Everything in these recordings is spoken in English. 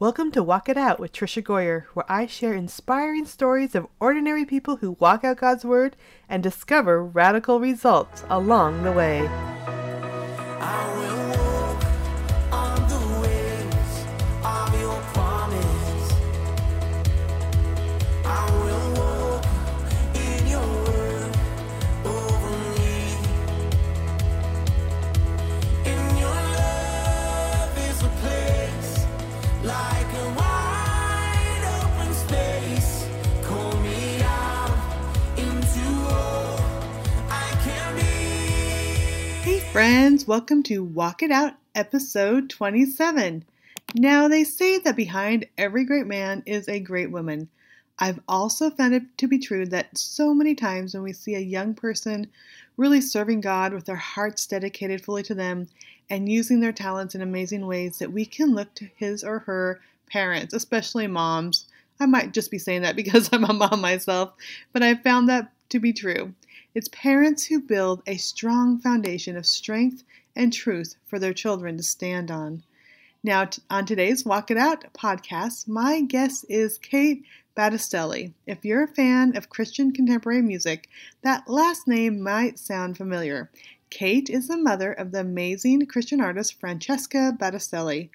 Welcome to Walk It Out with Tricia Goyer, where I share inspiring stories of ordinary people who walk out God's Word and discover radical results along the way. Friends. Welcome to Walk It Out, episode 27. Now, they say that behind every great man is a great woman. I've also found it to be true that so many times when we see a young person really serving God with their hearts dedicated fully to them and using their talents in amazing ways, that we can look to his or her parents, especially moms. I might just be saying that because I'm a mom myself, but I've found that to be true. It's parents who build a strong foundation of strength and truth for their children to stand on. Now, t- on today's Walk It Out podcast, my guest is Kate Battistelli. If you're a fan of Christian contemporary music, that last name might sound familiar. Kate is the mother of the amazing Christian artist Francesca Battistelli.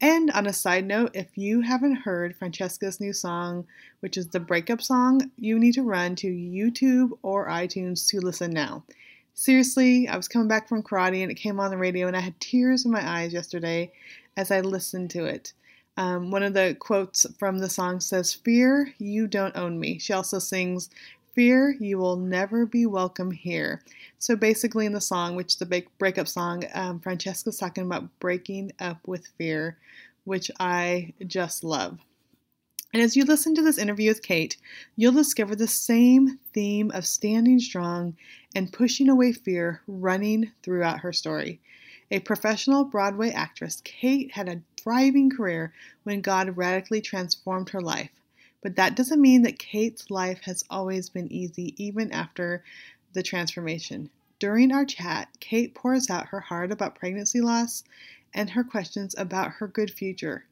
And on a side note, if you haven't heard Francesca's new song, which is the breakup song, you need to run to YouTube or iTunes to listen now. Seriously, I was coming back from karate and it came on the radio, and I had tears in my eyes yesterday as I listened to it. Um, one of the quotes from the song says, Fear, you don't own me. She also sings, Fear, you will never be welcome here. So basically, in the song, which is the breakup song, um, Francesca's talking about breaking up with fear, which I just love. And as you listen to this interview with Kate, you'll discover the same theme of standing strong and pushing away fear running throughout her story. A professional Broadway actress, Kate had a thriving career when God radically transformed her life. But that doesn't mean that Kate's life has always been easy, even after the transformation. During our chat, Kate pours out her heart about pregnancy loss and her questions about her good future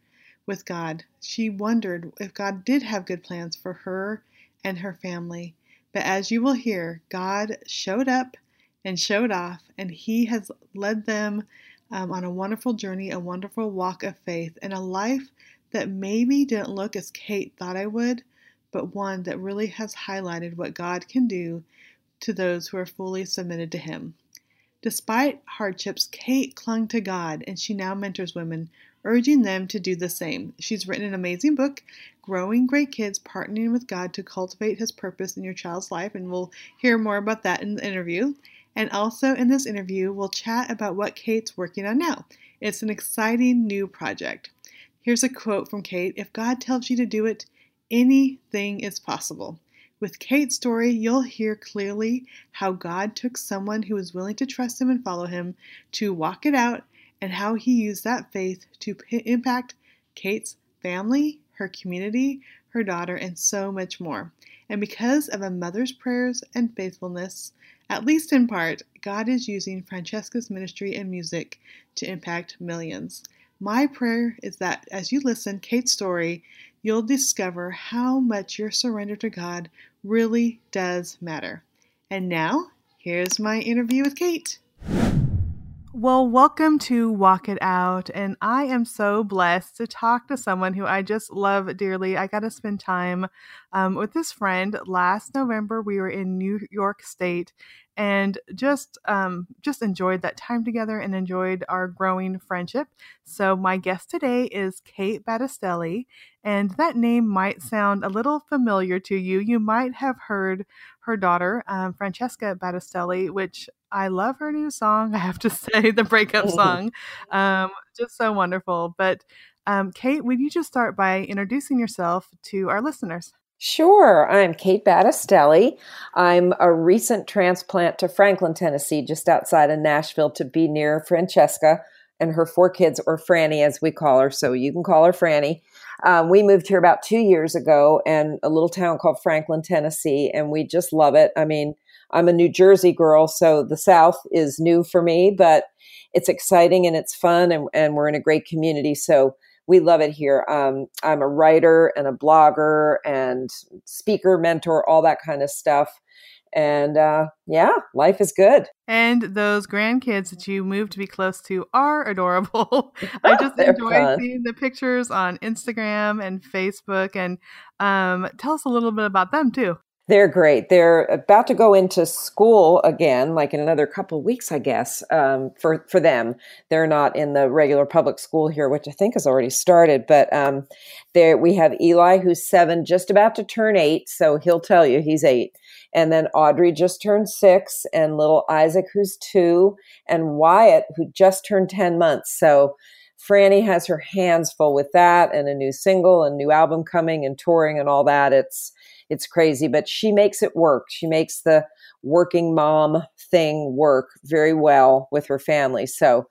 with God. She wondered if God did have good plans for her and her family. But as you will hear, God showed up and showed off, and He has led them um, on a wonderful journey, a wonderful walk of faith, and a life that maybe didn't look as Kate thought I would, but one that really has highlighted what God can do to those who are fully submitted to Him. Despite hardships, Kate clung to God and she now mentors women, urging them to do the same. She's written an amazing book, Growing Great Kids Partnering with God to Cultivate His Purpose in Your Child's Life, and we'll hear more about that in the interview. And also in this interview, we'll chat about what Kate's working on now. It's an exciting new project. Here's a quote from Kate If God tells you to do it, anything is possible. With Kate's story, you'll hear clearly how God took someone who was willing to trust Him and follow Him to walk it out, and how He used that faith to p- impact Kate's family, her community, her daughter, and so much more. And because of a mother's prayers and faithfulness, at least in part, God is using Francesca's ministry and music to impact millions. My prayer is that as you listen Kate's story, you'll discover how much your surrender to God really does matter. And now, here's my interview with Kate. Well, welcome to Walk It Out. And I am so blessed to talk to someone who I just love dearly. I got to spend time um, with this friend. Last November, we were in New York State and just um, just enjoyed that time together and enjoyed our growing friendship. So my guest today is Kate Battistelli, and that name might sound a little familiar to you. You might have heard her daughter, um, Francesca Battistelli, which I love her new song. I have to say, the breakup song, um, just so wonderful. But um, Kate, would you just start by introducing yourself to our listeners? Sure. I'm Kate Battistelli. I'm a recent transplant to Franklin, Tennessee, just outside of Nashville to be near Francesca and her four kids, or Franny as we call her. So you can call her Franny. Um, we moved here about two years ago in a little town called Franklin, Tennessee, and we just love it. I mean, I'm a New Jersey girl, so the South is new for me, but it's exciting and it's fun, and, and we're in a great community. So we love it here. Um, I'm a writer and a blogger and speaker, mentor, all that kind of stuff. And uh, yeah, life is good. And those grandkids that you moved to be close to are adorable. I just enjoy fun. seeing the pictures on Instagram and Facebook. And um, tell us a little bit about them too. They're great. They're about to go into school again, like in another couple weeks, I guess. Um, for for them, they're not in the regular public school here, which I think has already started. But um, there we have Eli, who's seven, just about to turn eight, so he'll tell you he's eight. And then Audrey just turned six, and little Isaac, who's two, and Wyatt, who just turned ten months. So Franny has her hands full with that, and a new single, and new album coming, and touring, and all that. It's it's crazy, but she makes it work. She makes the working mom thing work very well with her family. So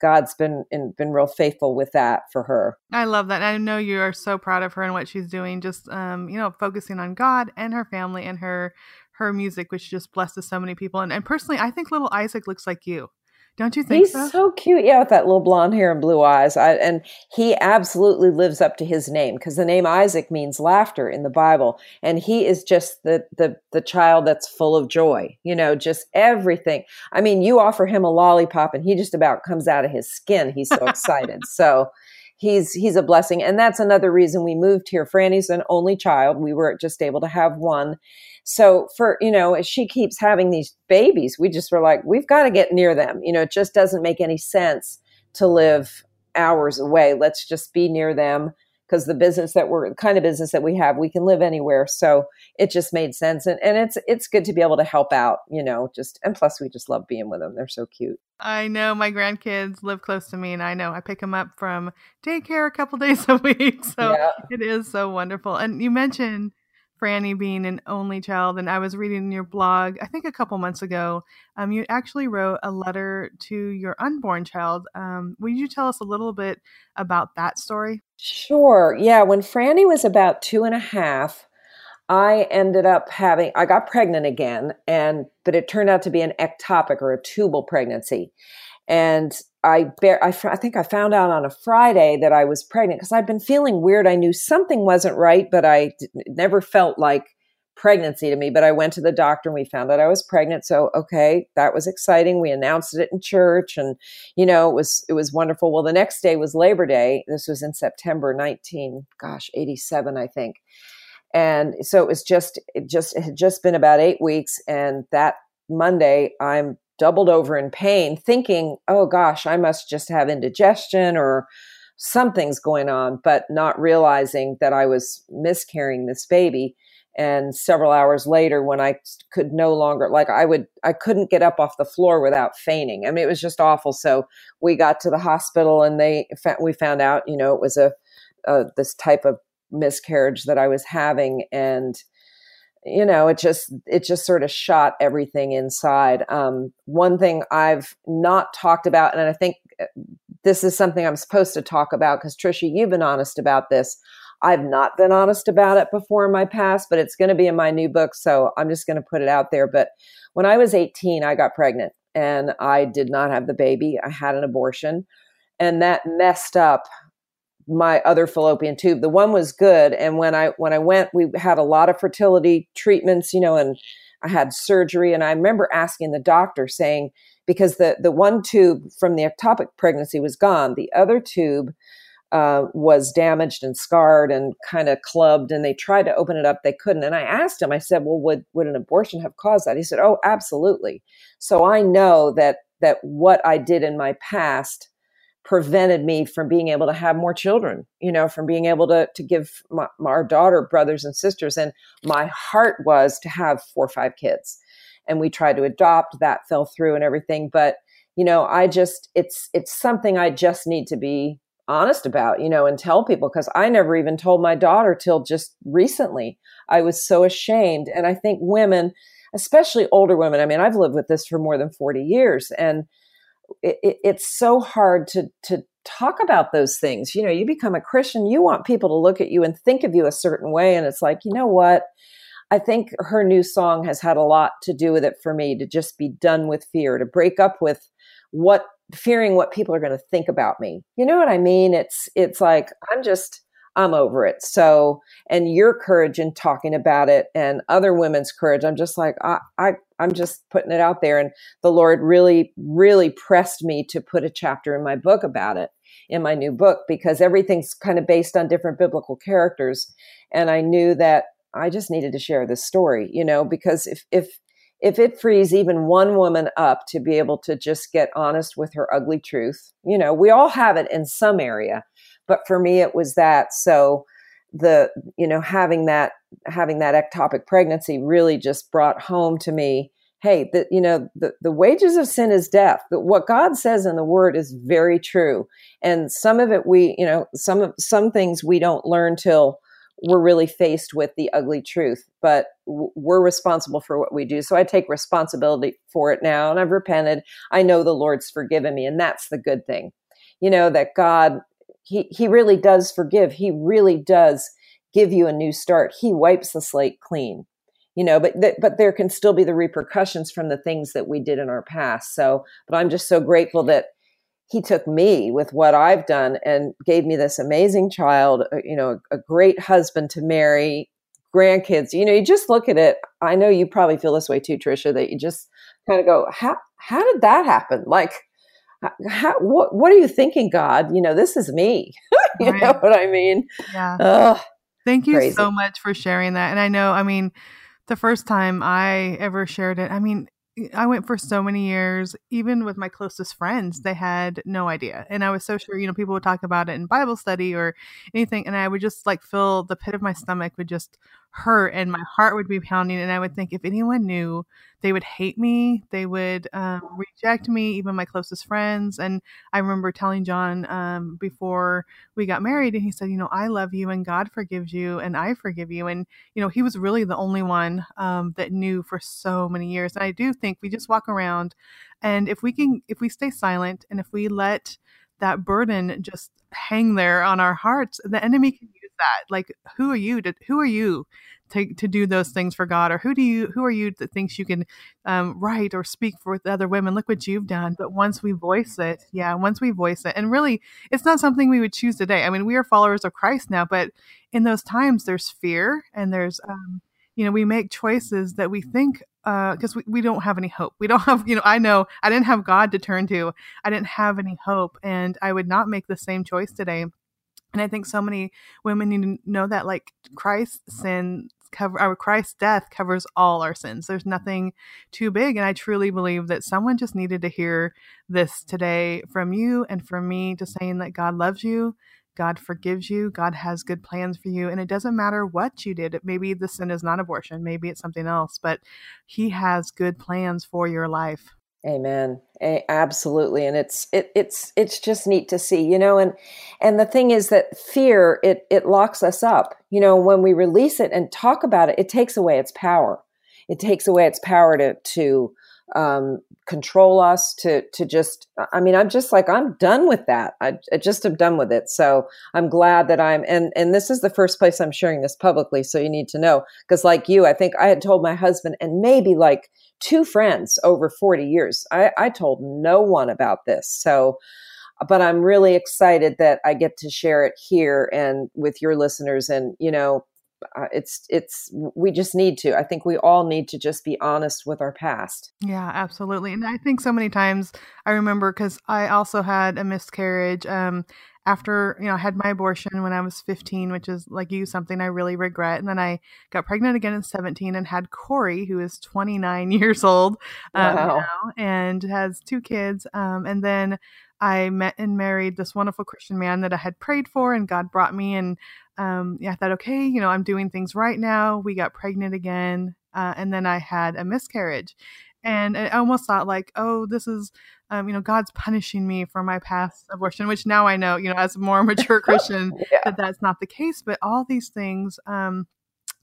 God's been been real faithful with that for her. I love that. I know you are so proud of her and what she's doing. Just um, you know, focusing on God and her family and her her music, which just blesses so many people. And, and personally, I think little Isaac looks like you. Don't you think he's so? so? cute? Yeah, with that little blonde hair and blue eyes. I, and he absolutely lives up to his name because the name Isaac means laughter in the Bible, and he is just the the the child that's full of joy. You know, just everything. I mean, you offer him a lollipop, and he just about comes out of his skin. He's so excited. so he's he's a blessing. And that's another reason we moved here. Franny's an only child. We were just able to have one. So for, you know, as she keeps having these babies, we just were like, we've got to get near them. You know, it just doesn't make any sense to live hours away. Let's just be near them because the business that we're the kind of business that we have, we can live anywhere. So it just made sense. And, and it's, it's good to be able to help out, you know, just, and plus we just love being with them. They're so cute. I know my grandkids live close to me and I know I pick them up from daycare a couple days a week. So yeah. it is so wonderful. And you mentioned Franny being an only child, and I was reading your blog, I think a couple months ago. Um, you actually wrote a letter to your unborn child. Um, will you tell us a little bit about that story? Sure. Yeah. When Franny was about two and a half, I ended up having, I got pregnant again, and but it turned out to be an ectopic or a tubal pregnancy. And I, bear, I, I think I found out on a Friday that I was pregnant because I'd been feeling weird. I knew something wasn't right, but I never felt like pregnancy to me. But I went to the doctor and we found out I was pregnant. So okay, that was exciting. We announced it in church, and you know it was it was wonderful. Well, the next day was Labor Day. This was in September 19, gosh, 87, I think. And so it was just it just it had just been about eight weeks, and that Monday I'm doubled over in pain, thinking, oh gosh, I must just have indigestion or something's going on, but not realizing that I was miscarrying this baby. And several hours later, when I could no longer, like I would, I couldn't get up off the floor without fainting. I mean, it was just awful. So we got to the hospital and they, we found out, you know, it was a, a this type of miscarriage that I was having. And, you know it just it just sort of shot everything inside um, one thing i've not talked about and i think uh, this is something i'm supposed to talk about because tricia you've been honest about this i've not been honest about it before in my past but it's going to be in my new book so i'm just going to put it out there but when i was 18 i got pregnant and i did not have the baby i had an abortion and that messed up my other fallopian tube. The one was good, and when I when I went, we had a lot of fertility treatments, you know, and I had surgery. And I remember asking the doctor, saying because the the one tube from the ectopic pregnancy was gone, the other tube uh, was damaged and scarred and kind of clubbed, and they tried to open it up, they couldn't. And I asked him, I said, "Well, would would an abortion have caused that?" He said, "Oh, absolutely." So I know that that what I did in my past prevented me from being able to have more children, you know, from being able to, to give my, our daughter brothers and sisters. And my heart was to have four or five kids. And we tried to adopt, that fell through and everything. But, you know, I just, it's, it's something I just need to be honest about, you know, and tell people because I never even told my daughter till just recently. I was so ashamed. And I think women, especially older women, I mean, I've lived with this for more than 40 years. And, it, it's so hard to to talk about those things. You know, you become a Christian, you want people to look at you and think of you a certain way, and it's like, you know what? I think her new song has had a lot to do with it for me to just be done with fear, to break up with what fearing what people are going to think about me. You know what I mean? It's it's like I'm just I'm over it. So, and your courage in talking about it and other women's courage, I'm just like, I, I, I'm just putting it out there. And the Lord really, really pressed me to put a chapter in my book about it, in my new book, because everything's kind of based on different biblical characters. And I knew that I just needed to share this story, you know, because if, if, if it frees even one woman up to be able to just get honest with her ugly truth, you know, we all have it in some area but for me it was that. So the you know having that having that ectopic pregnancy really just brought home to me hey that you know the, the wages of sin is death what god says in the word is very true. And some of it we you know some of, some things we don't learn till we're really faced with the ugly truth but we're responsible for what we do so i take responsibility for it now and i've repented. I know the lord's forgiven me and that's the good thing. You know that god he he really does forgive. He really does give you a new start. He wipes the slate clean you know but th- but there can still be the repercussions from the things that we did in our past so but i'm just so grateful that he took me with what i've done and gave me this amazing child uh, you know a, a great husband to marry grandkids you know you just look at it i know you probably feel this way too tricia that you just kind of go how how did that happen like how, what, what are you thinking, God? You know, this is me. you right. know what I mean? Yeah. Ugh, Thank you crazy. so much for sharing that. And I know, I mean, the first time I ever shared it, I mean, I went for so many years, even with my closest friends, they had no idea. And I was so sure, you know, people would talk about it in Bible study or anything. And I would just like feel the pit of my stomach would just hurt and my heart would be pounding. And I would think if anyone knew they would hate me they would um, reject me even my closest friends and i remember telling john um, before we got married and he said you know i love you and god forgives you and i forgive you and you know he was really the only one um, that knew for so many years and i do think we just walk around and if we can if we stay silent and if we let that burden just hang there on our hearts the enemy can that like who are you to who are you to, to do those things for God? Or who do you who are you that thinks you can um, write or speak for other women? Look what you've done. But once we voice it, yeah, once we voice it, and really, it's not something we would choose today. I mean, we are followers of Christ now, but in those times, there's fear and there's um, you know we make choices that we think because uh, we, we don't have any hope. We don't have, you know, I know I didn't have God to turn to. I didn't have any hope, and I would not make the same choice today. And I think so many women need to know that, like Christ's sin cover our Christ's death covers all our sins. There's nothing too big. And I truly believe that someone just needed to hear this today from you and from me to saying that God loves you. God forgives you. God has good plans for you. And it doesn't matter what you did. Maybe the sin is not abortion. Maybe it's something else, but He has good plans for your life. Amen. A- absolutely. And it's it, it's it's just neat to see, you know, and and the thing is that fear it it locks us up. You know, when we release it and talk about it, it takes away its power. It takes away its power to to um, control us to to just i mean i'm just like i'm done with that I, I, just am done with it so i'm glad that i'm and and this is the first place i'm sharing this publicly so you need to know because like you i think i had told my husband and maybe like two friends over 40 years. I i told no one about this so but i'm really excited that i get to share it here and with your listeners and you know uh, it's it's we just need to. I think we all need to just be honest with our past. Yeah absolutely and i think so many times i remember because i also had a miscarriage um after you know i had my abortion when i was 15 which is like you something i really regret and then i got pregnant again at 17 and had corey who is 29 years old um, wow. now and has two kids um, and then I met and married this wonderful Christian man that I had prayed for, and God brought me. And um, yeah, I thought, okay, you know, I'm doing things right now. We got pregnant again, uh, and then I had a miscarriage, and I almost thought like, oh, this is, um, you know, God's punishing me for my past abortion. Which now I know, you know, as a more mature Christian, yeah. that that's not the case. But all these things, um,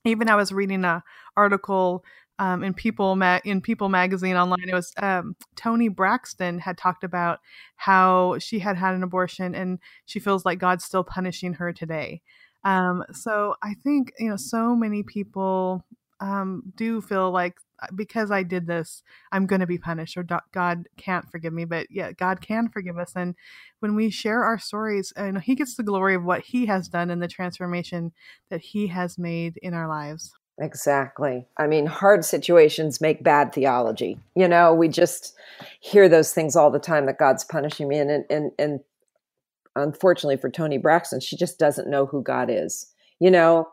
even I was reading a article um, in People Ma- in People magazine online. It was um, Toni Braxton had talked about how she had had an abortion and she feels like God's still punishing her today. Um, so I think you know so many people um, do feel like uh, because I did this, I'm going to be punished or God can't forgive me. But yeah, God can forgive us. And when we share our stories, and He gets the glory of what He has done and the transformation that He has made in our lives. Exactly. I mean, hard situations make bad theology. You know, we just hear those things all the time that God's punishing me. And, and, and unfortunately for Toni Braxton, she just doesn't know who God is. You know,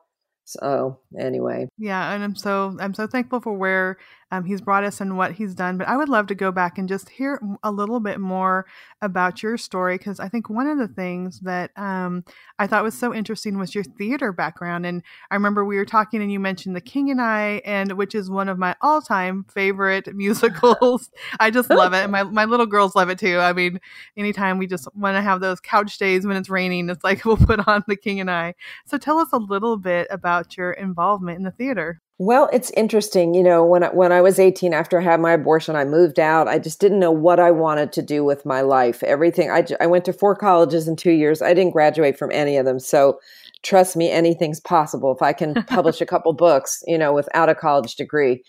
so anyway, yeah, and I'm so I'm so thankful for where um, he's brought us and what he's done. But I would love to go back and just hear a little bit more about your story because I think one of the things that um, I thought was so interesting was your theater background. And I remember we were talking and you mentioned The King and I, and which is one of my all time favorite musicals. I just love it, and my my little girls love it too. I mean, anytime we just want to have those couch days when it's raining, it's like we'll put on The King and I. So tell us a little bit about your involvement in the theater. Well, it's interesting. You know, when I, when I was 18 after I had my abortion, I moved out. I just didn't know what I wanted to do with my life. Everything I, I went to four colleges in two years. I didn't graduate from any of them. So trust me, anything's possible. If I can publish a couple books, you know, without a college degree,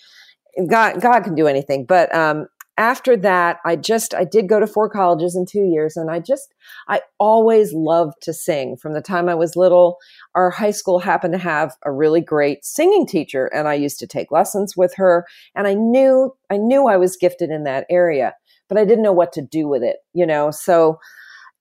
God, God can do anything. But um, after that, I just, I did go to four colleges in two years and I just, I always loved to sing from the time I was little. Our high school happened to have a really great singing teacher and I used to take lessons with her and I knew, I knew I was gifted in that area, but I didn't know what to do with it, you know? So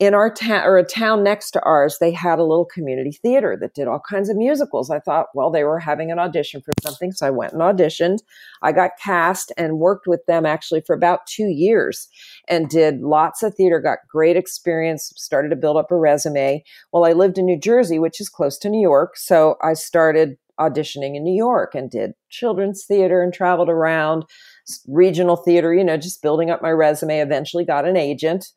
in our town or a town next to ours, they had a little community theater that did all kinds of musicals. I thought, well, they were having an audition for something. So I went and auditioned. I got cast and worked with them actually for about two years and did lots of theater, got great experience, started to build up a resume. Well, I lived in New Jersey, which is close to New York. So I started auditioning in New York and did children's theater and traveled around regional theater, you know, just building up my resume, eventually got an agent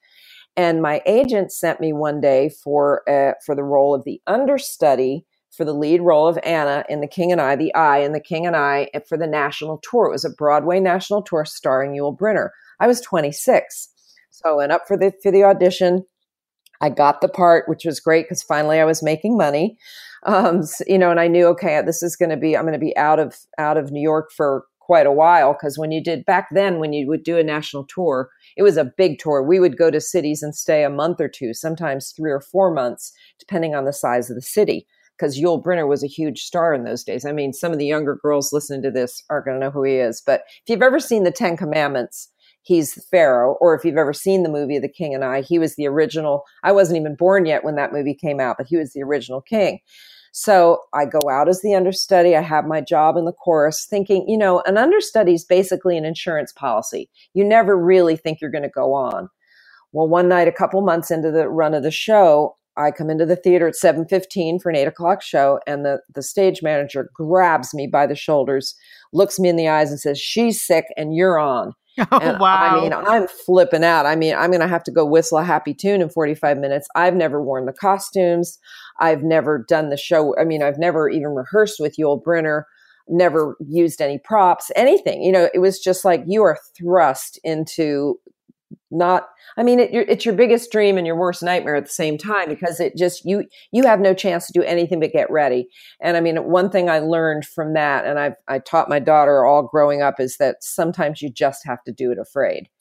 and my agent sent me one day for uh, for the role of the understudy for the lead role of Anna in The King and I, the I in The King and I, for the national tour. It was a Broadway national tour starring Yul Brynner. I was 26, so I went up for the for the audition. I got the part, which was great because finally I was making money. Um, so, you know, and I knew, okay, this is going to be, I'm going to be out of out of New York for quite a while because when you did back then, when you would do a national tour, it was a big tour. We would go to cities and stay a month or two, sometimes three or four months, depending on the size of the city. Because Yul Brynner was a huge star in those days. I mean, some of the younger girls listening to this aren't going to know who he is. But if you've ever seen the Ten Commandments, he's the Pharaoh. Or if you've ever seen the movie The King and I, he was the original. I wasn't even born yet when that movie came out, but he was the original king. So I go out as the understudy. I have my job in the chorus thinking, you know, an understudy is basically an insurance policy. You never really think you're going to go on. Well, one night, a couple months into the run of the show, I come into the theater at 7:15 for an eight o'clock show, and the, the stage manager grabs me by the shoulders, looks me in the eyes, and says, She's sick and you're on. Oh, and wow. I mean, I'm flipping out. I mean, I'm going to have to go whistle a happy tune in 45 minutes. I've never worn the costumes. I've never done the show. I mean, I've never even rehearsed with Yul Brynner, never used any props, anything. You know, it was just like you are thrust into not i mean it, it's your biggest dream and your worst nightmare at the same time because it just you you have no chance to do anything but get ready. And i mean one thing i learned from that and i've i taught my daughter all growing up is that sometimes you just have to do it afraid.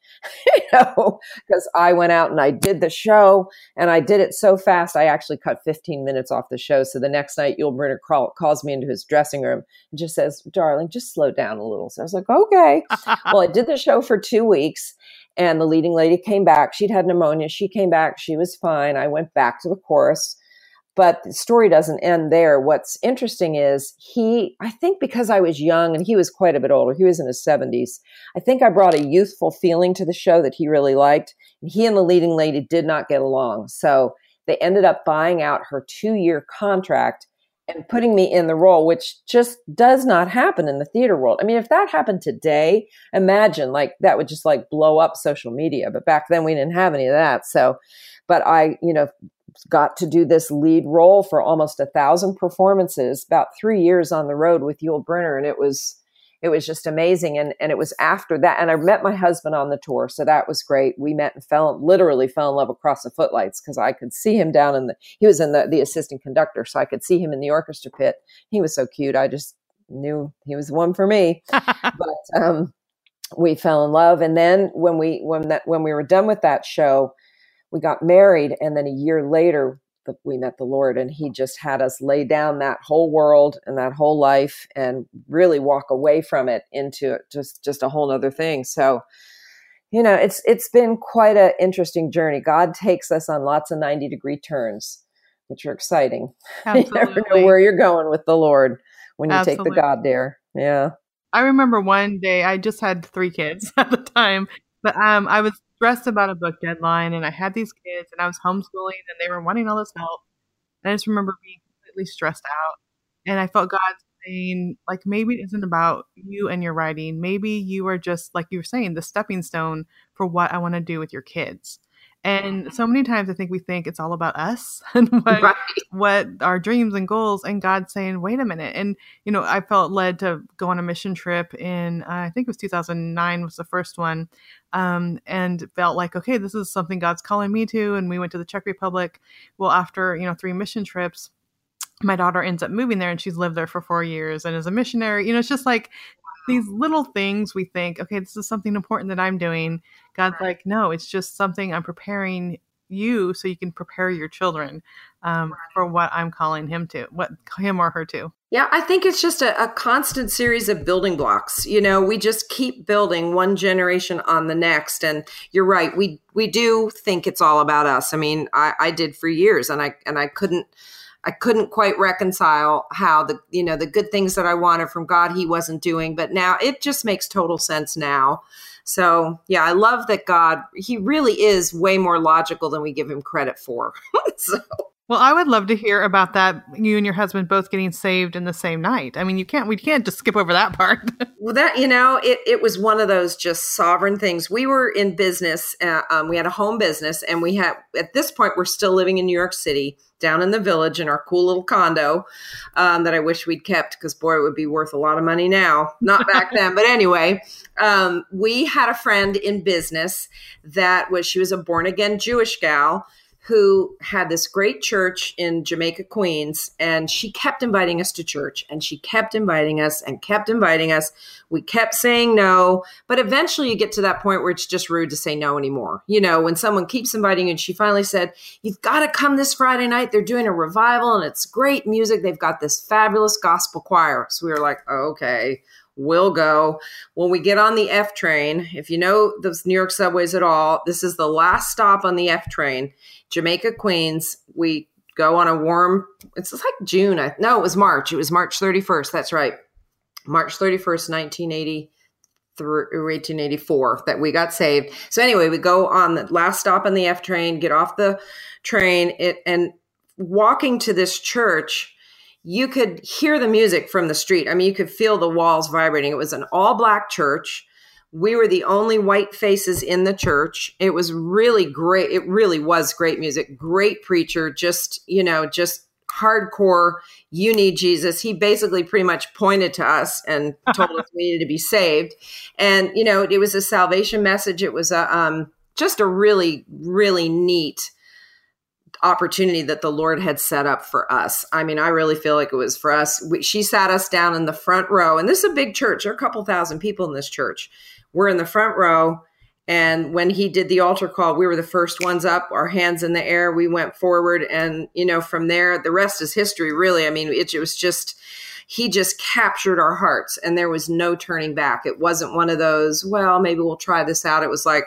You know because i went out and i did the show and i did it so fast i actually cut 15 minutes off the show. So the next night yul brynner call, calls me into his dressing room and just says darling just slow down a little. So i was like okay. Well i did the show for two weeks and the leading lady came back. She'd had pneumonia. She came back. She was fine. I went back to the chorus. But the story doesn't end there. What's interesting is he, I think because I was young and he was quite a bit older, he was in his 70s, I think I brought a youthful feeling to the show that he really liked. And he and the leading lady did not get along. So they ended up buying out her two year contract and putting me in the role, which just does not happen in the theater world. I mean, if that happened today, imagine like that would just like blow up social media. But back then we didn't have any of that. So, but I, you know, got to do this lead role for almost a thousand performances, about three years on the road with Yul Brynner. And it was, it was just amazing. And, and it was after that. And I met my husband on the tour. So that was great. We met and fell, literally fell in love across the footlights because I could see him down in the, he was in the, the assistant conductor. So I could see him in the orchestra pit. He was so cute. I just knew he was the one for me. but um, we fell in love, and then when we when that when we were done with that show, we got married, and then a year later we met the Lord, and He just had us lay down that whole world and that whole life, and really walk away from it into just just a whole other thing. So you know it's it's been quite an interesting journey. God takes us on lots of 90 degree turns which are exciting. You never know where you're going with the lord when you Absolutely. take the god there. Yeah. I remember one day i just had three kids at the time but um i was stressed about a book deadline and i had these kids and i was homeschooling and they were wanting all this help. And i just remember being completely stressed out and i felt god saying like maybe it isn't about you and your writing. Maybe you are just like you were saying the stepping stone for what i want to do with your kids and so many times i think we think it's all about us and what, right. what our dreams and goals and god's saying wait a minute and you know i felt led to go on a mission trip in uh, i think it was 2009 was the first one um, and felt like okay this is something god's calling me to and we went to the czech republic well after you know three mission trips my daughter ends up moving there and she's lived there for four years and is a missionary. You know, it's just like these little things we think, okay, this is something important that I'm doing. God's right. like, no, it's just something I'm preparing you so you can prepare your children um, right. for what I'm calling him to, what him or her to. Yeah, I think it's just a, a, constant series of building blocks. You know, we just keep building one generation on the next. And you're right, we we do think it's all about us. I mean, I, I did for years, and I and I couldn't I couldn't quite reconcile how the you know the good things that I wanted from God he wasn't doing, but now it just makes total sense now. So yeah, I love that God he really is way more logical than we give him credit for. so. Well, I would love to hear about that. You and your husband both getting saved in the same night. I mean, you can't. We can't just skip over that part. well, that you know, it it was one of those just sovereign things. We were in business. Uh, um, we had a home business, and we had at this point we're still living in New York City, down in the village in our cool little condo um, that I wish we'd kept because boy, it would be worth a lot of money now. Not back then, but anyway, um, we had a friend in business that was she was a born again Jewish gal who had this great church in Jamaica, Queens, and she kept inviting us to church and she kept inviting us and kept inviting us. We kept saying no, but eventually you get to that point where it's just rude to say no anymore. You know, when someone keeps inviting you, and she finally said, You've got to come this Friday night. They're doing a revival and it's great music. They've got this fabulous gospel choir. So we were like, Okay, will go. When we get on the F train, if you know those New York subways at all, this is the last stop on the F train, Jamaica, Queens. We go on a warm, it's like June. I, no, it was March. It was March 31st. That's right. March 31st, 1980 through 1884 that we got saved. So anyway, we go on the last stop on the F train, get off the train, it, and walking to this church you could hear the music from the street. I mean, you could feel the walls vibrating. It was an all black church. We were the only white faces in the church. It was really great. It really was great music. Great preacher, just, you know, just hardcore. You need Jesus. He basically pretty much pointed to us and told us we needed to be saved. And, you know, it was a salvation message. It was a, um, just a really, really neat opportunity that the Lord had set up for us. I mean, I really feel like it was for us. We, she sat us down in the front row, and this is a big church. There are a couple thousand people in this church. We're in the front row. And when he did the altar call, we were the first ones up, our hands in the air. We went forward. And, you know, from there, the rest is history, really. I mean, it, it was just, he just captured our hearts and there was no turning back. It wasn't one of those, well, maybe we'll try this out. It was like,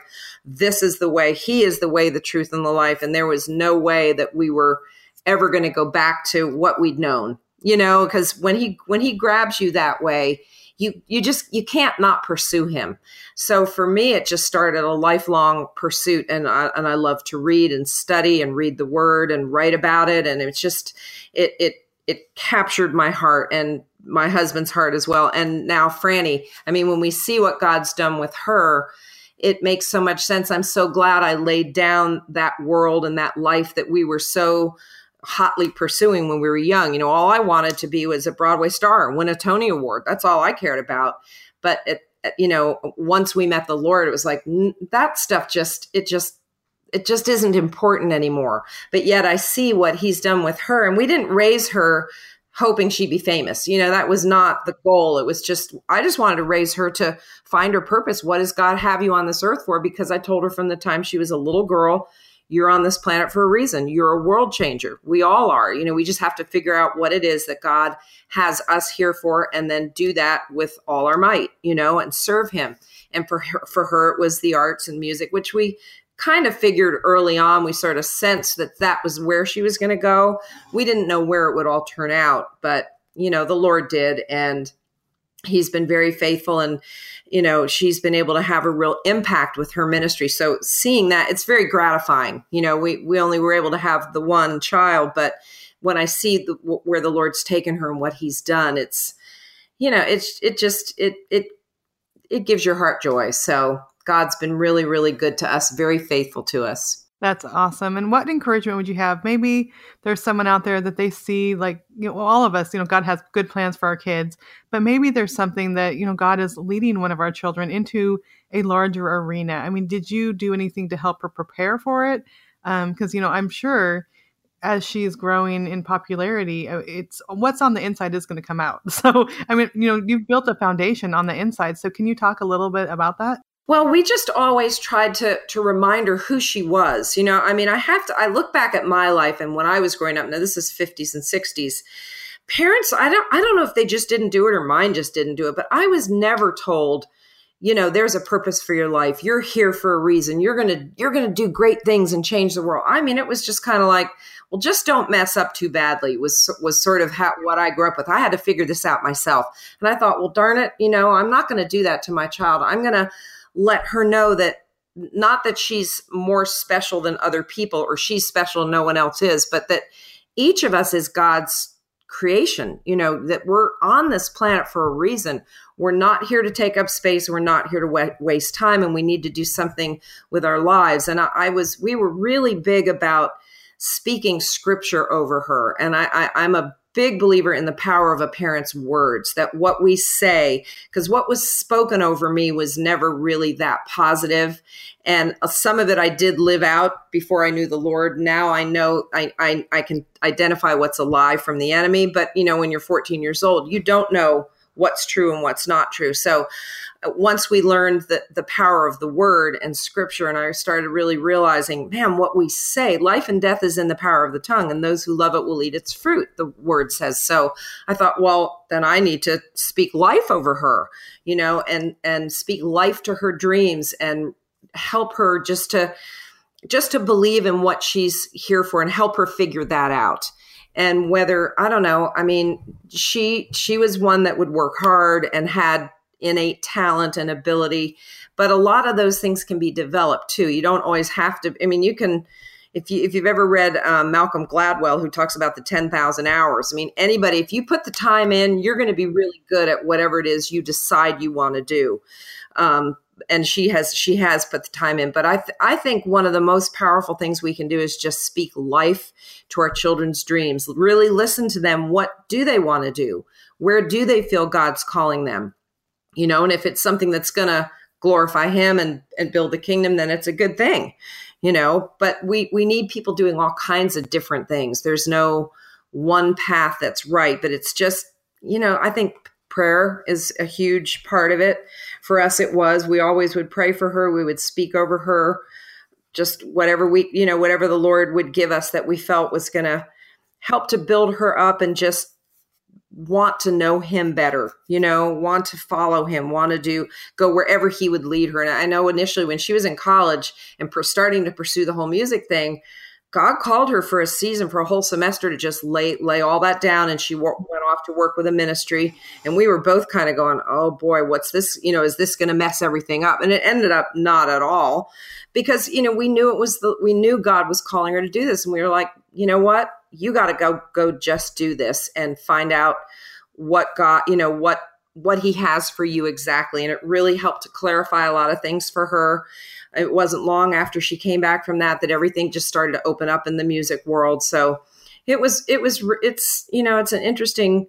this is the way. He is the way, the truth, and the life. And there was no way that we were ever going to go back to what we'd known, you know, because when he when he grabs you that way, you you just you can't not pursue him. So for me, it just started a lifelong pursuit, and I, and I love to read and study and read the Word and write about it, and it's just it it it captured my heart and my husband's heart as well. And now Franny, I mean, when we see what God's done with her, it makes so much sense. I'm so glad I laid down that world and that life that we were so hotly pursuing when we were young. You know, all I wanted to be was a Broadway star win a Tony Award. That's all I cared about. But it, uh, you know, once we met the Lord, it was like that stuff just it just it just isn't important anymore. But yet I see what he's done with her, and we didn't raise her hoping she'd be famous. You know, that was not the goal. It was just, I just wanted to raise her to find her purpose. What does God have you on this earth for? Because I told her from the time she was a little girl, you're on this planet for a reason. You're a world changer. We all are. You know, we just have to figure out what it is that God has us here for and then do that with all our might, you know, and serve him. And for her, for her it was the arts and music, which we kind of figured early on we sort of sensed that that was where she was going to go. We didn't know where it would all turn out but you know the lord did and he's been very faithful and you know she's been able to have a real impact with her ministry. So seeing that it's very gratifying. You know we we only were able to have the one child but when i see the, where the lord's taken her and what he's done it's you know it's it just it it it gives your heart joy. So God's been really, really good to us, very faithful to us. That's awesome. And what encouragement would you have? Maybe there's someone out there that they see, like, you know, all of us, you know, God has good plans for our kids, but maybe there's something that, you know, God is leading one of our children into a larger arena. I mean, did you do anything to help her prepare for it? Because, um, you know, I'm sure as she's growing in popularity, uh, it's what's on the inside is going to come out. So, I mean, you know, you've built a foundation on the inside. So, can you talk a little bit about that? Well, we just always tried to to remind her who she was. You know, I mean, I have to I look back at my life and when I was growing up, now this is 50s and 60s. Parents, I don't I don't know if they just didn't do it or mine just didn't do it, but I was never told, you know, there's a purpose for your life. You're here for a reason. You're going to you're going to do great things and change the world. I mean, it was just kind of like, well, just don't mess up too badly was was sort of how, what I grew up with. I had to figure this out myself. And I thought, well, darn it, you know, I'm not going to do that to my child. I'm going to let her know that not that she's more special than other people or she's special and no one else is, but that each of us is God's creation, you know, that we're on this planet for a reason. We're not here to take up space. We're not here to wa- waste time, and we need to do something with our lives. And I, I was, we were really big about speaking scripture over her. And I, I, I'm a big believer in the power of a parent's words that what we say because what was spoken over me was never really that positive. And uh, some of it i did live out before i knew the lord. Now i know i i, I can identify what's a lie from the enemy. But you know when you're 14 years old you don't know what's true and what's not true so uh, once we learned the, the power of the word and scripture, and I started really realizing, man, what we say, life and death is in the power of the tongue, and those who love it will eat its fruit, the word says. So I thought, well, then I need to speak life over her, you know, and and speak life to her dreams and help her just to just to believe in what she's here for and help her figure that out and whether i don't know i mean she she was one that would work hard and had innate talent and ability but a lot of those things can be developed too you don't always have to i mean you can if you if you've ever read um, Malcolm Gladwell, who talks about the ten thousand hours, I mean, anybody, if you put the time in, you're going to be really good at whatever it is you decide you want to do. Um, and she has she has put the time in. But I th- I think one of the most powerful things we can do is just speak life to our children's dreams. Really listen to them. What do they want to do? Where do they feel God's calling them? you know and if it's something that's going to glorify him and and build the kingdom then it's a good thing you know but we we need people doing all kinds of different things there's no one path that's right but it's just you know i think prayer is a huge part of it. For us it was. We always would pray for her. We would speak over her. Just whatever we you know whatever the lord would give us that we felt was going to help to build her up and just want to know him better, you know, want to follow him, want to do go wherever he would lead her. And I know initially when she was in college and starting to pursue the whole music thing, God called her for a season, for a whole semester to just lay lay all that down, and she w- went off to work with a ministry. And we were both kind of going, "Oh boy, what's this? You know, is this going to mess everything up?" And it ended up not at all, because you know we knew it was the we knew God was calling her to do this, and we were like, you know what, you got to go go just do this and find out what God, you know, what what he has for you exactly. And it really helped to clarify a lot of things for her. It wasn't long after she came back from that that everything just started to open up in the music world. So it was it was it's you know it's an interesting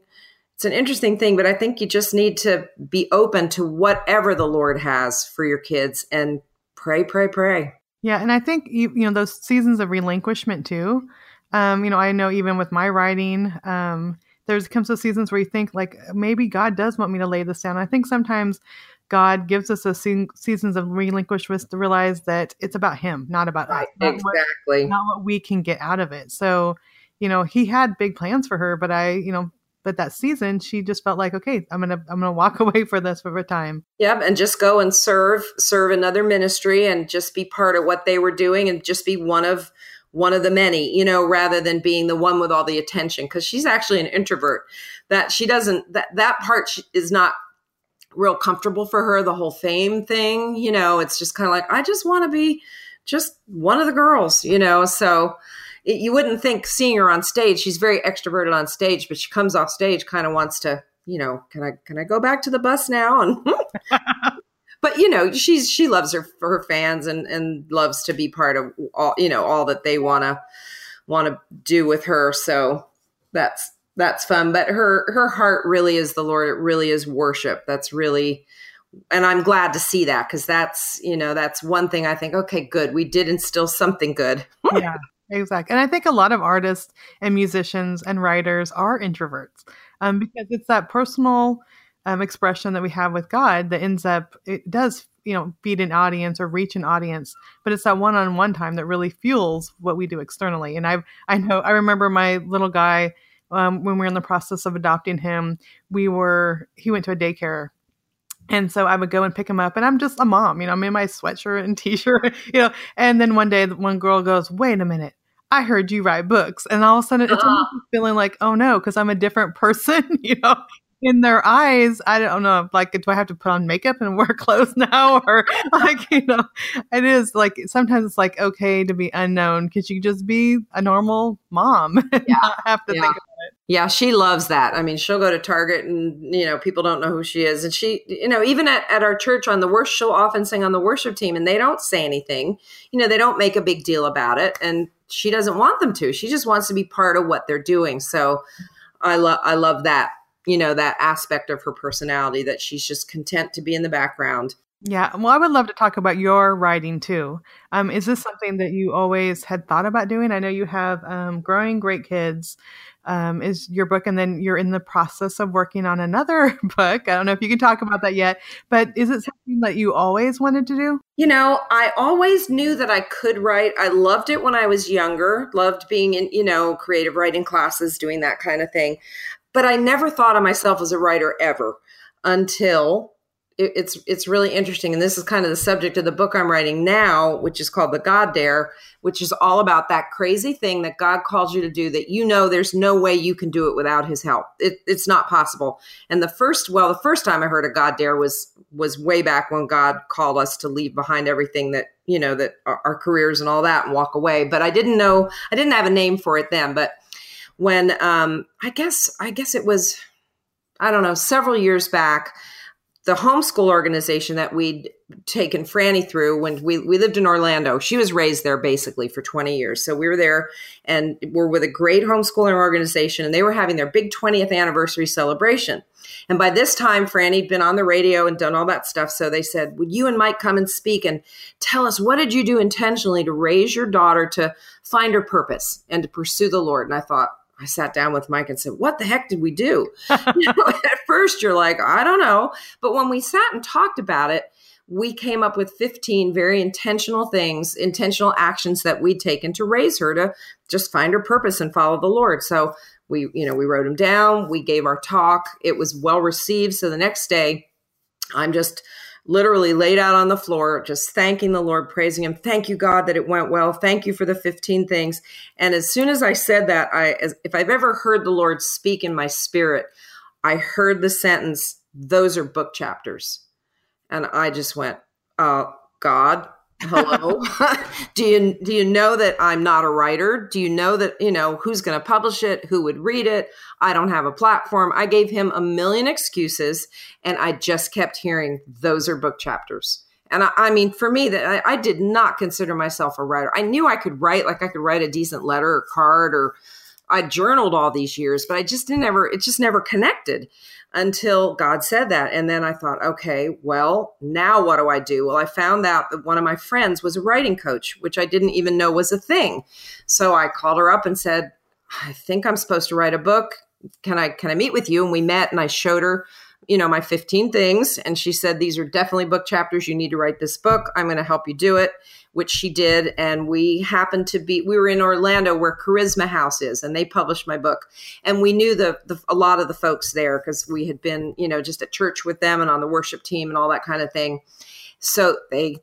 it's an interesting thing, but I think you just need to be open to whatever the Lord has for your kids and pray, pray, pray. Yeah, and I think you, you know those seasons of relinquishment too. Um, you know, I know even with my writing, um, there's comes to seasons where you think like maybe God does want me to lay this down. I think sometimes God gives us a se- seasons of relinquishment to realize that it's about Him, not about right, us. Not exactly. What, not what we can get out of it. So, you know, He had big plans for her, but I, you know, but that season she just felt like, okay, I'm gonna I'm gonna walk away for this for a time. Yep, and just go and serve serve another ministry and just be part of what they were doing and just be one of one of the many, you know, rather than being the one with all the attention because she's actually an introvert. That she doesn't that that part is not real comfortable for her the whole fame thing you know it's just kind of like i just want to be just one of the girls you know? So it, you wouldn't think seeing her on stage she's very extroverted on stage but she comes off stage kind of wants to you know can i can i go back to the bus now? And but you know she's she loves her for her fans and and loves to be part of all you know all that they want to want to do with her. So that's that's fun but her her heart really is the lord. It really is worship that's really and i'm glad to see that because that's you know that's one thing i think okay good we did instill something good. Yeah exactly and i think a lot of artists and musicians and writers are introverts um, because it's that personal um, expression that we have with god that ends up it does you know feed an audience or reach an audience but it's that one-on-one time that really fuels what we do externally and i i know i remember my little guy um, when we were in the process of adopting him, we were he went to a daycare. And so I would go and pick him up, and I'm just a mom, you know, I'm in my sweatshirt and t-shirt, you know. And then one day, one girl goes, "Wait a minute, I heard you write books," and all of a sudden, it's almost feeling like, "Oh no," because I'm a different person, you know in their eyes, I don't know, like, do I have to put on makeup and wear clothes now? Or, like, you know, it is like sometimes it's like okay to be unknown because you just be a normal mom and yeah. not have to yeah. think about it. Yeah, she loves that. I mean, she'll go to Target and, you know, people don't know who she is. And she, you know, even at, at our church on the worship, she'll often sing on the worship team and they don't say anything. You know, they don't make a big deal about it. And she doesn't want them to. She just wants to be part of what they're doing. So I love, I love that you know that aspect of her personality that she's just content to be in the background yeah well i would love to talk about your writing too. Um, is this something that you always had thought about doing? I know you have um, growing great kids um, is your book and then you're in the process of working on another book. I don't know if you can talk about that yet but is it something that you always wanted to do? You know i always knew that i could write. I loved it when i was younger loved being in you know creative writing classes doing that kind of thing but I never thought of myself as a writer ever until it, it's it's really interesting. And this is kind of the subject of the book I'm writing now, which is called The God Dare, which is all about that crazy thing that God calls you to do that you know there's no way you can do it without his help. It, it's not possible. And the first, well, the first time I heard a God Dare was was way back when God called us to leave behind everything that you know that our, our careers and all that and walk away. But I didn't know I didn't have a name for it then, but when um, I guess I guess it was I don't know several years back the homeschool organization that we'd taken Franny through when we, we lived in Orlando. She was raised there basically for 20 years. So we were there and we're with a great homeschooling organization and they were having their big 20th anniversary celebration. And by this time, Franny'd been on the radio and done all that stuff. So they said, Would you and Mike come and speak and tell us what did you do intentionally to raise your daughter to find her purpose and to pursue the Lord? And I thought, I sat down with Mike and said, What the heck did we do? you know, at first, you're like, I don't know. But when we sat and talked about it, we came up with 15 very intentional things, intentional actions that we'd taken to raise her to just find her purpose and follow the Lord. So we, you know, we wrote them down, we gave our talk. It was well received. So the next day, I'm just literally laid out on the floor, just thanking the Lord, praising Him. Thank you, God, that it went well. Thank you for the 15 things. And as soon as I said that, I, as, if I've ever heard the Lord speak in my spirit, I heard the sentence, those are book chapters. And I just went, uh, God, hello? Do you do you know that i'm not a writer? Do you know that you know who's going to publish it? Who would read it? I don't have a platform. I gave him a million excuses and i just kept hearing those are book chapters. And i, I mean for me that I, I did not consider myself a writer. I knew i could write like i could write a decent letter or card or i journaled all these years but i just didn't ever it just never connected until God said that. And then I thought, okay, well, now what do I do? Well, I found out that one of my friends was a writing coach, which I didn't even know was a thing. So I called her up and said, I think I'm supposed to write a book. can I can I meet with you? And we met, and I showed her you know, my 15 things. And she said, These are definitely book chapters. You need to write this book. I'm going to help you do it, which she did. And we happened to be, we were in Orlando where Charisma House is, and they published my book. And we knew the, the a lot of the folks there because we had been, you know, just at church with them and on the worship team and all that kind of thing. So they,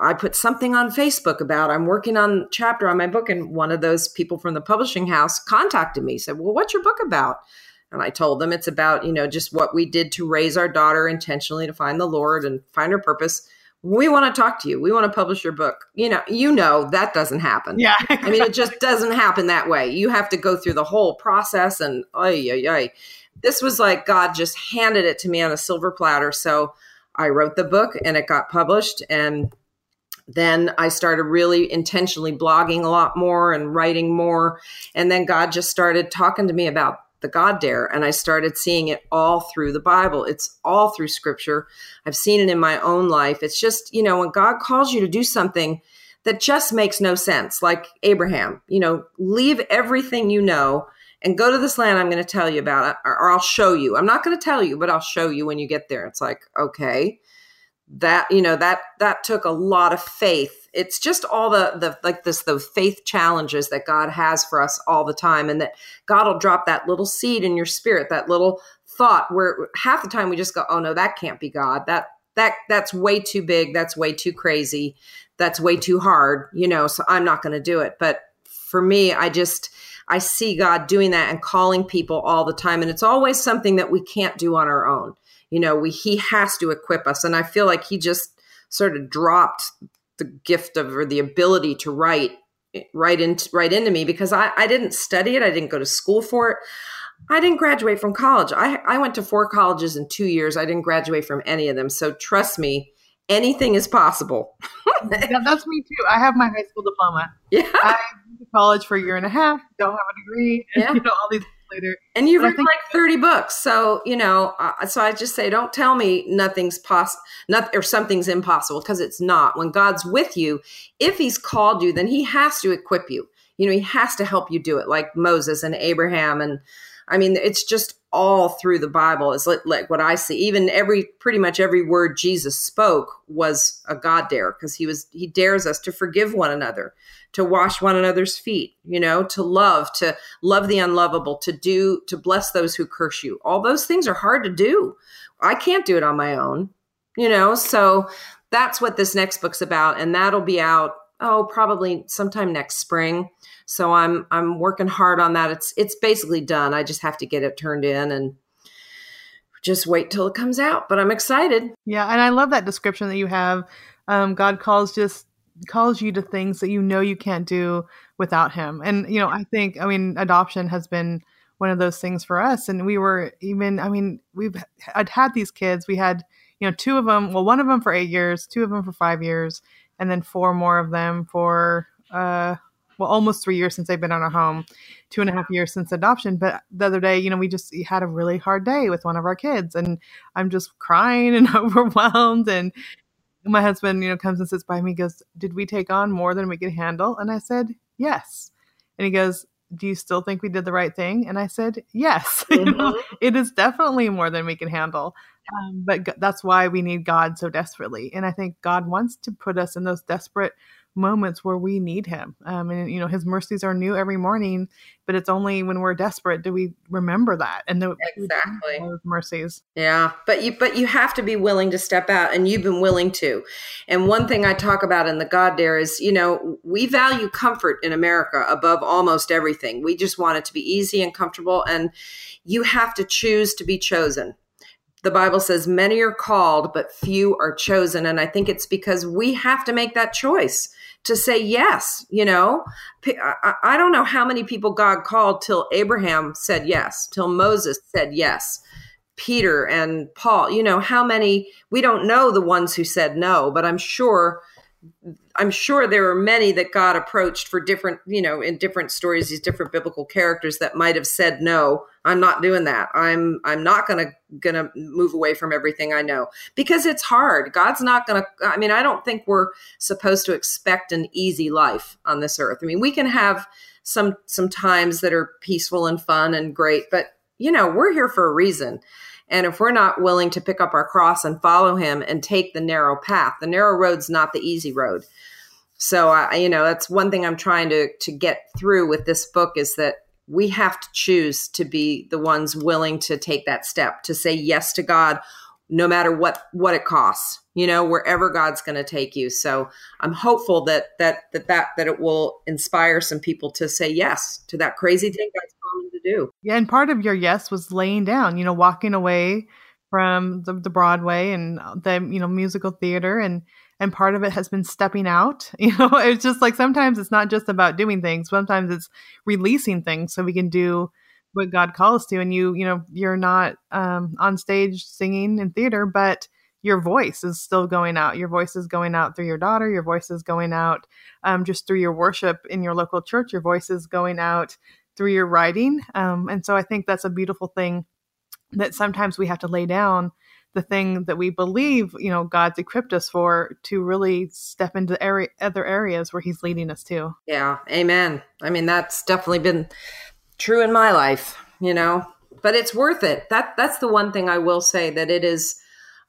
I put something on Facebook about I'm working on chapter on my book, and one of those people from the publishing house contacted me, said, Well, what's your book about? And I told them it's about, you know, just what we did to raise our daughter intentionally to find the Lord and find her purpose. We want to talk to you. We want to publish your book. You know, you know that doesn't happen. Yeah. I mean, it just doesn't happen that way. You have to go through the whole process and ay, ay, ay. This was like God just handed it to me on a silver platter. So I wrote the book and it got published and then I started really intentionally blogging a lot more and writing more. And then God just started talking to me about the God Dare, and I started seeing it all through the Bible. It's all through Scripture. I've seen it in my own life. It's just, you know, when God calls you to do something that just makes no sense, like Abraham, you know, leave everything you know and go to this land I'm going to tell you about, or, or I'll show you. I'm not going to tell you, but I'll show you when you get there. It's like, okay, that, you know, that, that took a lot of faith it's just all the the like this the faith challenges that God has for us all the time and that God will drop that little seed in your spirit that little thought where half the time we just go oh no that can't be God. That that that's way too big. That's way too crazy. That's way too hard you know so I'm not going to do it. But for me I just I see God doing that and calling people all the time and it's always something that we can't do on our own. You know we he has to equip us and I feel like he just sort of dropped the gift of or the ability to write right into right into me because I, I didn't study it. I didn't go to school for it. I didn't graduate from college. I, I went to four colleges in two years. I didn't graduate from any of them. So trust me, anything is possible. yeah, that's me too. I have my high school diploma. Yeah. I went to college for a year and a half, don't have a degree. Yeah. You know, all these later. And you've written like 30 books. So, you know, uh, so I just say, don't tell me nothing's possible, not, or something's impossible because it's not. When God's with you, if he's called you, then he has to equip you. You know, he has to help you do it like Moses and Abraham. And I mean, it's just all through the Bible is like, like what I see. Even every, pretty much every word Jesus spoke was a God dare because he was, he dares us to forgive one another to wash one another's feet, you know, to love, to love the unlovable, to do, to bless those who curse you. All those things are hard to do. I can't do it on my own, you know, so that's what this next book's about. And that'll be out, oh, probably sometime next spring. So I'm, I'm working hard on that. It's, it's basically done. I just have to get it turned in and just wait till it comes out. But I'm excited. Yeah. And I love that description that you have. Um, God calls just calls you to things that you know you can't do without him. And you know, I think I mean adoption has been one of those things for us and we were even I mean, we've I'd had these kids. We had, you know, two of them, well one of them for 8 years, two of them for 5 years, and then four more of them for uh well almost three years since they've been on a home two and a half years since adoption but the other day you know we just had a really hard day with one of our kids and i'm just crying and overwhelmed and my husband, you know, comes and sits by me, goes, Did we take on more than we could handle? And I said, Yes. And he goes, Do you still think we did the right thing? And I said, Yes. Mm-hmm. you know, it is definitely more than we can handle. Um, but that's why we need God so desperately. And I think God wants to put us in those desperate moments where we need him. Um, and you know, his mercies are new every morning, but it's only when we're desperate do we remember that and the exactly those mercies. Yeah, but you but you have to be willing to step out, and you've been willing to. And one thing I talk about in the God Dare is, you know, we value comfort in America above almost everything. We just want it to be easy and comfortable, and you have to choose to be chosen the Bible says many are called, but few are chosen. And I think it's because we have to make that choice to say yes. You know, I don't know how many people God called till Abraham said yes, till Moses said yes. Peter and Paul, you know, how many, we don't know the ones who said no, but I'm sure I'm sure there are many that God approached for different, you know, in different stories, these different biblical characters that might have said, "No, I'm not doing that. I'm I'm not going to move away from everything I know because it's hard. God's not to I mean, I don't think we're supposed to expect an easy life on this earth. I mean, we can have some some times that are peaceful and fun and great, but you know, we're here for a reason. And if we're not willing to pick up our cross and follow him and take the narrow path, the narrow road's not the easy road. So I, you know, that's one thing I'm trying to to get through with this book is that we have to choose to be the ones willing to take that step to say yes to God no matter what what it costs you know wherever god's going to take you. So i'm hopeful that that that that that it will inspire some people to say yes to that crazy thing god's calling to do. Yeah and part of your yes was laying down you know walking away from the, the broadway and the you know musical theater and and part of it has been stepping out you know it's just like sometimes it's not just about doing things sometimes it's releasing things so we can do what God calls to, and you, you know, you're not um, on stage singing in theater, but your voice is still going out. Your voice is going out through your daughter. Your voice is going out um, just through your worship in your local church. Your voice is going out through your writing. Um, and so I think that's a beautiful thing that sometimes we have to lay down the thing that we believe, you know, God's equipped us for to really step into area, other areas where He's leading us to. Yeah, Amen. I mean, that's definitely been true in my life, you know. But it's worth it. That that's the one thing I will say that it is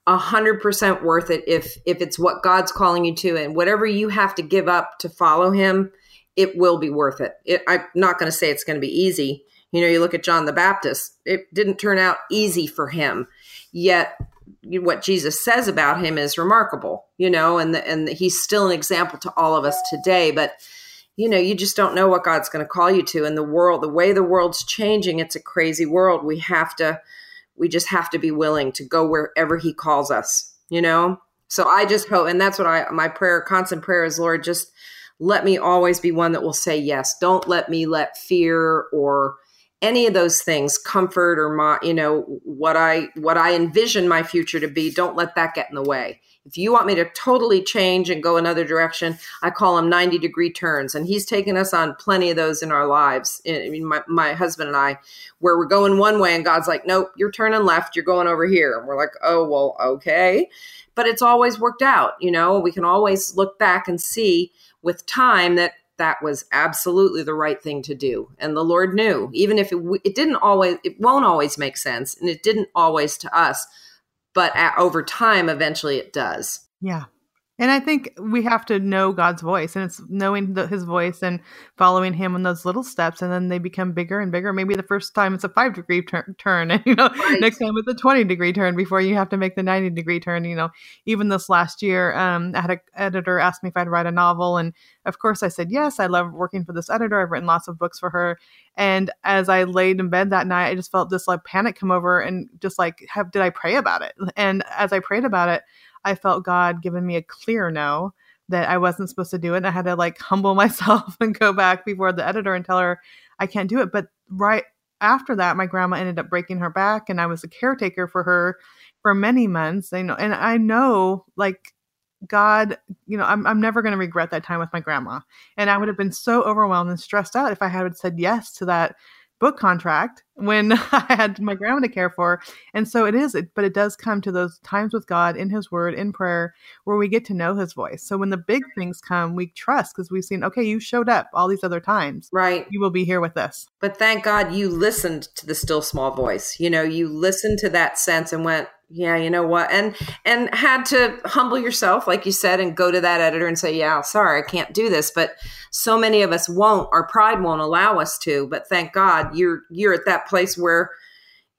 a hundred percent worth it if if it's what God's calling you to, and whatever you have to give up to follow Him, it will be worth it. it I'm not going to say it's going to be easy. You know, you look at John the Baptist; it didn't turn out easy for him. Yet, what Jesus says about him is remarkable. You know, and the, and he's still an example to all of us today. But you know, you just don't know what God's going to call you to in the world. The way the world's changing, it's a crazy world. We have to, we just have to be willing to go wherever He calls us, you know? So I just hope, and that's what I, my prayer, constant prayer is, Lord, just let me always be one that will say yes. Don't let me let fear or, any of those things comfort or my you know what i what i envision my future to be don't let that get in the way if you want me to totally change and go another direction i call them 90 degree turns and he's taken us on plenty of those in our lives. I mean my, my husband and i where we're going one way and god's like nope you're turning left you're going over here. And we're like oh well okay. But it's always worked out you know? We can always look back and see with time that that was absolutely the right thing to do and the lord knew. Even if it, it didn't always it won't always make sense and it didn't always to us but at, over time eventually it does. Yeah and I think we have to know God's voice, and it's knowing the, His voice and following Him in those little steps, and then they become bigger and bigger. Maybe the first time it's a five degree tur- turn, and you know, right. next time it's a twenty degree turn before you have to make the ninety degree turn. You know, even this last year, um, I had an editor ask me if I'd write a novel, and of course I said yes. I love working for this editor. I've written lots of books for her, and as I laid in bed that night, I just felt this like panic come over, and just like, have did I pray about it? And as I prayed about it. I felt God giving me a clear no that I wasn't supposed to do it. And I had to like humble myself and go back before the editor and tell her I can't do it. But right after that, my grandma ended up breaking her back, and I was a caretaker for her for many months. You know, and I know like God, you know, I'm I'm never going to regret that time with my grandma. And I would have been so overwhelmed and stressed out if I had said yes to that book contract when I had my grandma to care for. And so it is, but it does come to those times with God in His Word, in prayer, where we get to know His voice. So when the big things come, we trust because we've seen, okay, you showed up all these other times. Right. You will be here with us. But thank God you listened to the still small voice. You know, you listened to that sense and went, yeah you know what? And and had to humble yourself like you said and go to that editor and say yeah sorry i can't do this. But so many of us won't our pride won't allow us to but thank god you're you're at that place where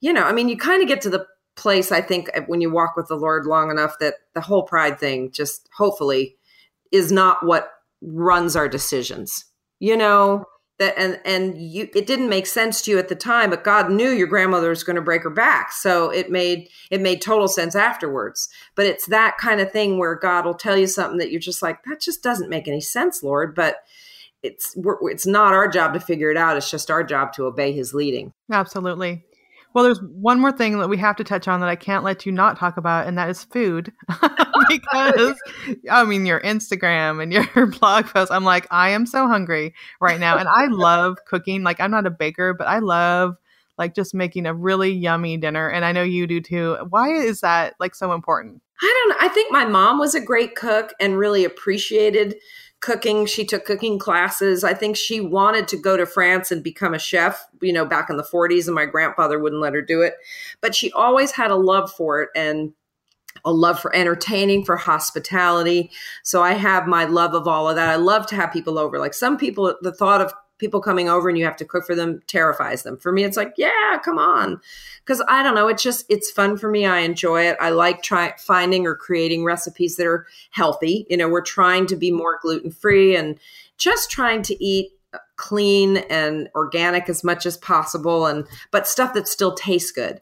you know i mean you kind of get to the place i think uh, when you walk with the lord long enough that the whole pride thing just hopefully is not what runs our decisions you know that and and you it didn't make sense to you at the time but god knew your grandmother was going to break her back. So it made it made total sense afterwards. But it's that kind of thing where god will tell you something that you're just like that just doesn't make any sense lord. But it's it's not our job to figure it out. It's just our job to obey his leading. Absolutely well, there's one more thing that we have to touch on that I can't let you not talk about, and that is food. because, I mean, your Instagram and your blog posts, I'm like, I am so hungry right now. And I love cooking. Like, I'm not a baker, but I love like just making a really yummy dinner. And I know you do too. Why is that like so important? I don't know. I think my mom was a great cook and really appreciated cooking. She took cooking classes. I think she wanted to go to France and become a chef, you know, back in the 40s, and my grandfather wouldn't let her do it. But she always had a love for it and a love for entertaining, for hospitality. So I have my love of all of that. I love to have people over. Like some people, the thought of people coming over and you have to cook for them terrifies them. For me, it's like, yeah, come on. Cause I don't know. It's just, it's fun for me. I enjoy it. I like trying, finding or creating recipes that are healthy. You know, we're trying to be more gluten free and just trying to eat clean and organic as much as possible and but stuff that still tastes good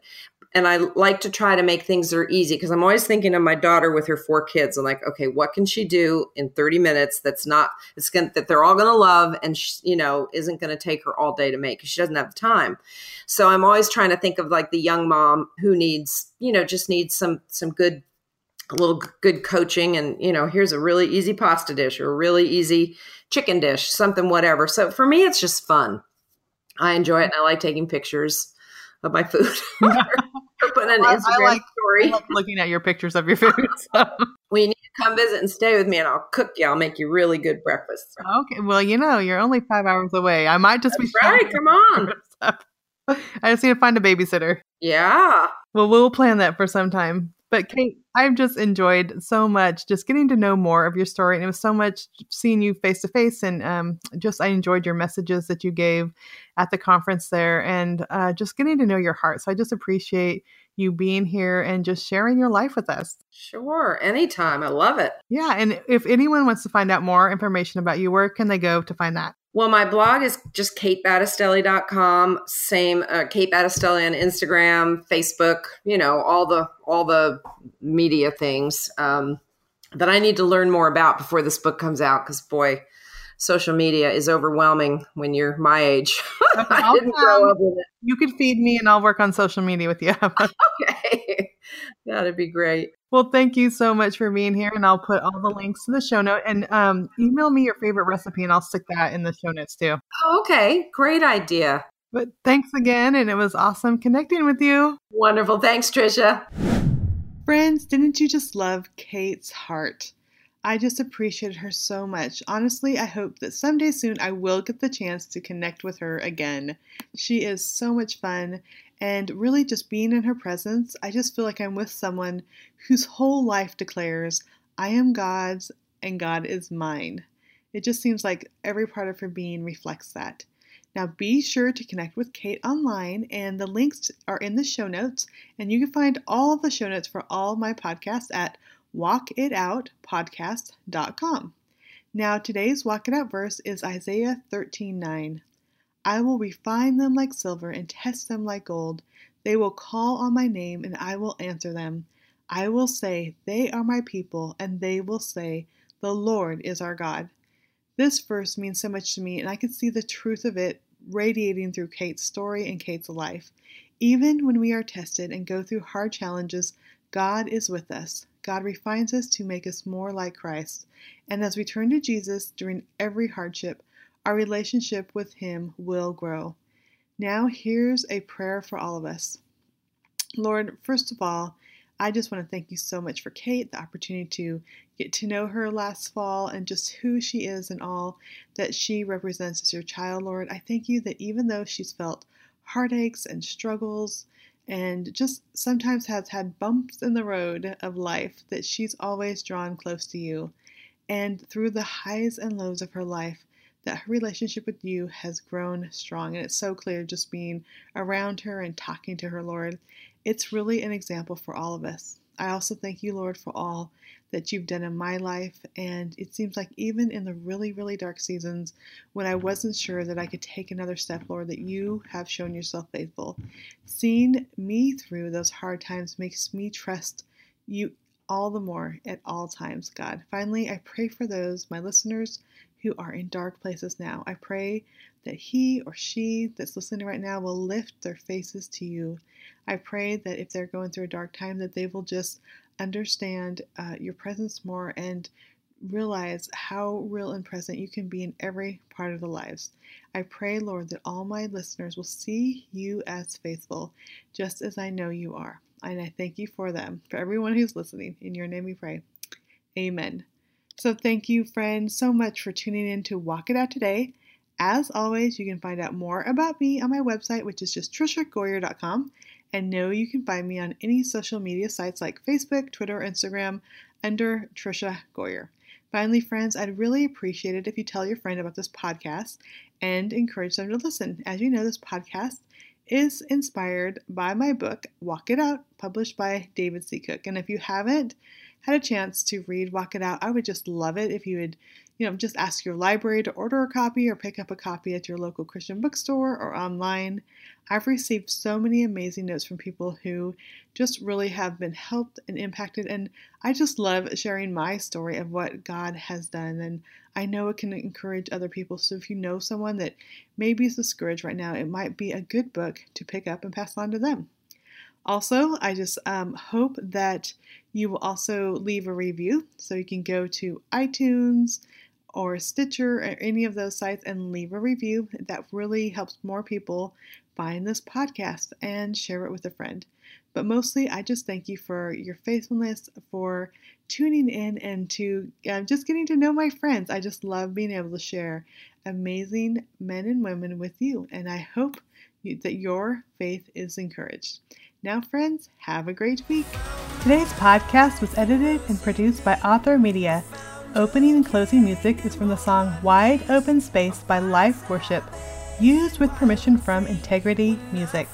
and I like to try to make things that are easy because I'm always thinking of my daughter with her four kids. I'm like, okay, what can she do in 30 minutes that's not it's gonna, that they're all going to love and she, you know isn't going to take her all day to make because she doesn't have the time. So I'm always trying to think of like the young mom who needs you know just needs some some good a little good coaching and you know here's a really easy pasta dish or a really easy chicken dish something whatever so for me it's just fun i enjoy it and i like taking pictures of my food putting an Instagram I like, story. I like looking at your pictures of your food. So. well, you need to come visit and stay with me, and I'll cook you. I'll make you really good breakfast. Okay. Well, you know, you're only five hours away. I might just That's be right. Come on. I just need to find a babysitter. Yeah. Well, we'll plan that for some time. But Kate, I've just enjoyed so much just getting to know more of your story, and it was so much seeing you face to face, and um, just I enjoyed your messages that you gave at the conference there, and uh, just getting to know your heart. So I just appreciate you being here and just sharing your life with us. Sure, anytime. I love it. Yeah, and if anyone wants to find out more information about you, where can they go to find that? Well, my blog is just katebattistelli.com. Same uh, Kate Battistelli on Instagram, Facebook, you know, all the all the media things um, that I need to learn more about before this book comes out because boy, social media is overwhelming when you're my age. I didn't grow up with it. You could feed me and I'll work on social media with you. okay. That'd be great. Well, thank you so much for being here, and I'll put all the links to the show note and um, email me your favorite recipe, and I'll stick that in the show notes too. Oh, okay, great idea. But thanks again, and it was awesome connecting with you. Wonderful. Thanks, Tricia. Friends, didn't you just love Kate's heart? I just appreciated her so much. Honestly, I hope that someday soon I will get the chance to connect with her again. She is so much fun, and really just being in her presence, I just feel like I'm with someone whose whole life declares, I am God's and God is mine. It just seems like every part of her being reflects that. Now, be sure to connect with Kate online, and the links are in the show notes. And you can find all the show notes for all my podcasts at walkitoutpodcast.com. Now, today's Walk It Out verse is Isaiah 13 9. I will refine them like silver and test them like gold. They will call on my name, and I will answer them. I will say, They are my people, and they will say, The Lord is our God. This verse means so much to me, and I can see the truth of it radiating through Kate's story and Kate's life. Even when we are tested and go through hard challenges, God is with us. God refines us to make us more like Christ. And as we turn to Jesus during every hardship, our relationship with Him will grow. Now, here's a prayer for all of us. Lord, first of all, I just want to thank you so much for Kate, the opportunity to get to know her last fall and just who she is and all that she represents as your child, Lord. I thank you that even though she's felt heartaches and struggles and just sometimes has had bumps in the road of life, that she's always drawn close to you. And through the highs and lows of her life, that her relationship with you has grown strong. And it's so clear just being around her and talking to her, Lord. It's really an example for all of us. I also thank you, Lord, for all that you've done in my life. And it seems like even in the really, really dark seasons when I wasn't sure that I could take another step, Lord, that you have shown yourself faithful. Seeing me through those hard times makes me trust you all the more at all times, God. Finally, I pray for those, my listeners, who are in dark places now. I pray that he or she that's listening right now will lift their faces to you. I pray that if they're going through a dark time, that they will just understand uh, your presence more and realize how real and present you can be in every part of the lives. I pray, Lord, that all my listeners will see you as faithful, just as I know you are. And I thank you for them, for everyone who's listening. In your name we pray. Amen. So, thank you, friends, so much for tuning in to Walk It Out today. As always, you can find out more about me on my website, which is just triciagoyer.com. And know you can find me on any social media sites like Facebook, Twitter, Instagram under Tricia Goyer. Finally, friends, I'd really appreciate it if you tell your friend about this podcast and encourage them to listen. As you know, this podcast is inspired by my book, Walk It Out, published by David C. Cook. And if you haven't had a chance to read Walk It Out, I would just love it if you would you know, just ask your library to order a copy or pick up a copy at your local Christian bookstore or online. I've received so many amazing notes from people who just really have been helped and impacted, and I just love sharing my story of what God has done. And I know it can encourage other people. So if you know someone that maybe is discouraged right now, it might be a good book to pick up and pass on to them. Also, I just um, hope that you will also leave a review. So you can go to iTunes, or Stitcher or any of those sites and leave a review. That really helps more people find this podcast and share it with a friend. But mostly, I just thank you for your faithfulness, for tuning in, and to uh, just getting to know my friends. I just love being able to share amazing men and women with you, and I hope you, that your faith is encouraged. Now, friends, have a great week. Today's podcast was edited and produced by Author Media. Opening and closing music is from the song Wide Open Space by Life Worship, used with permission from Integrity Music.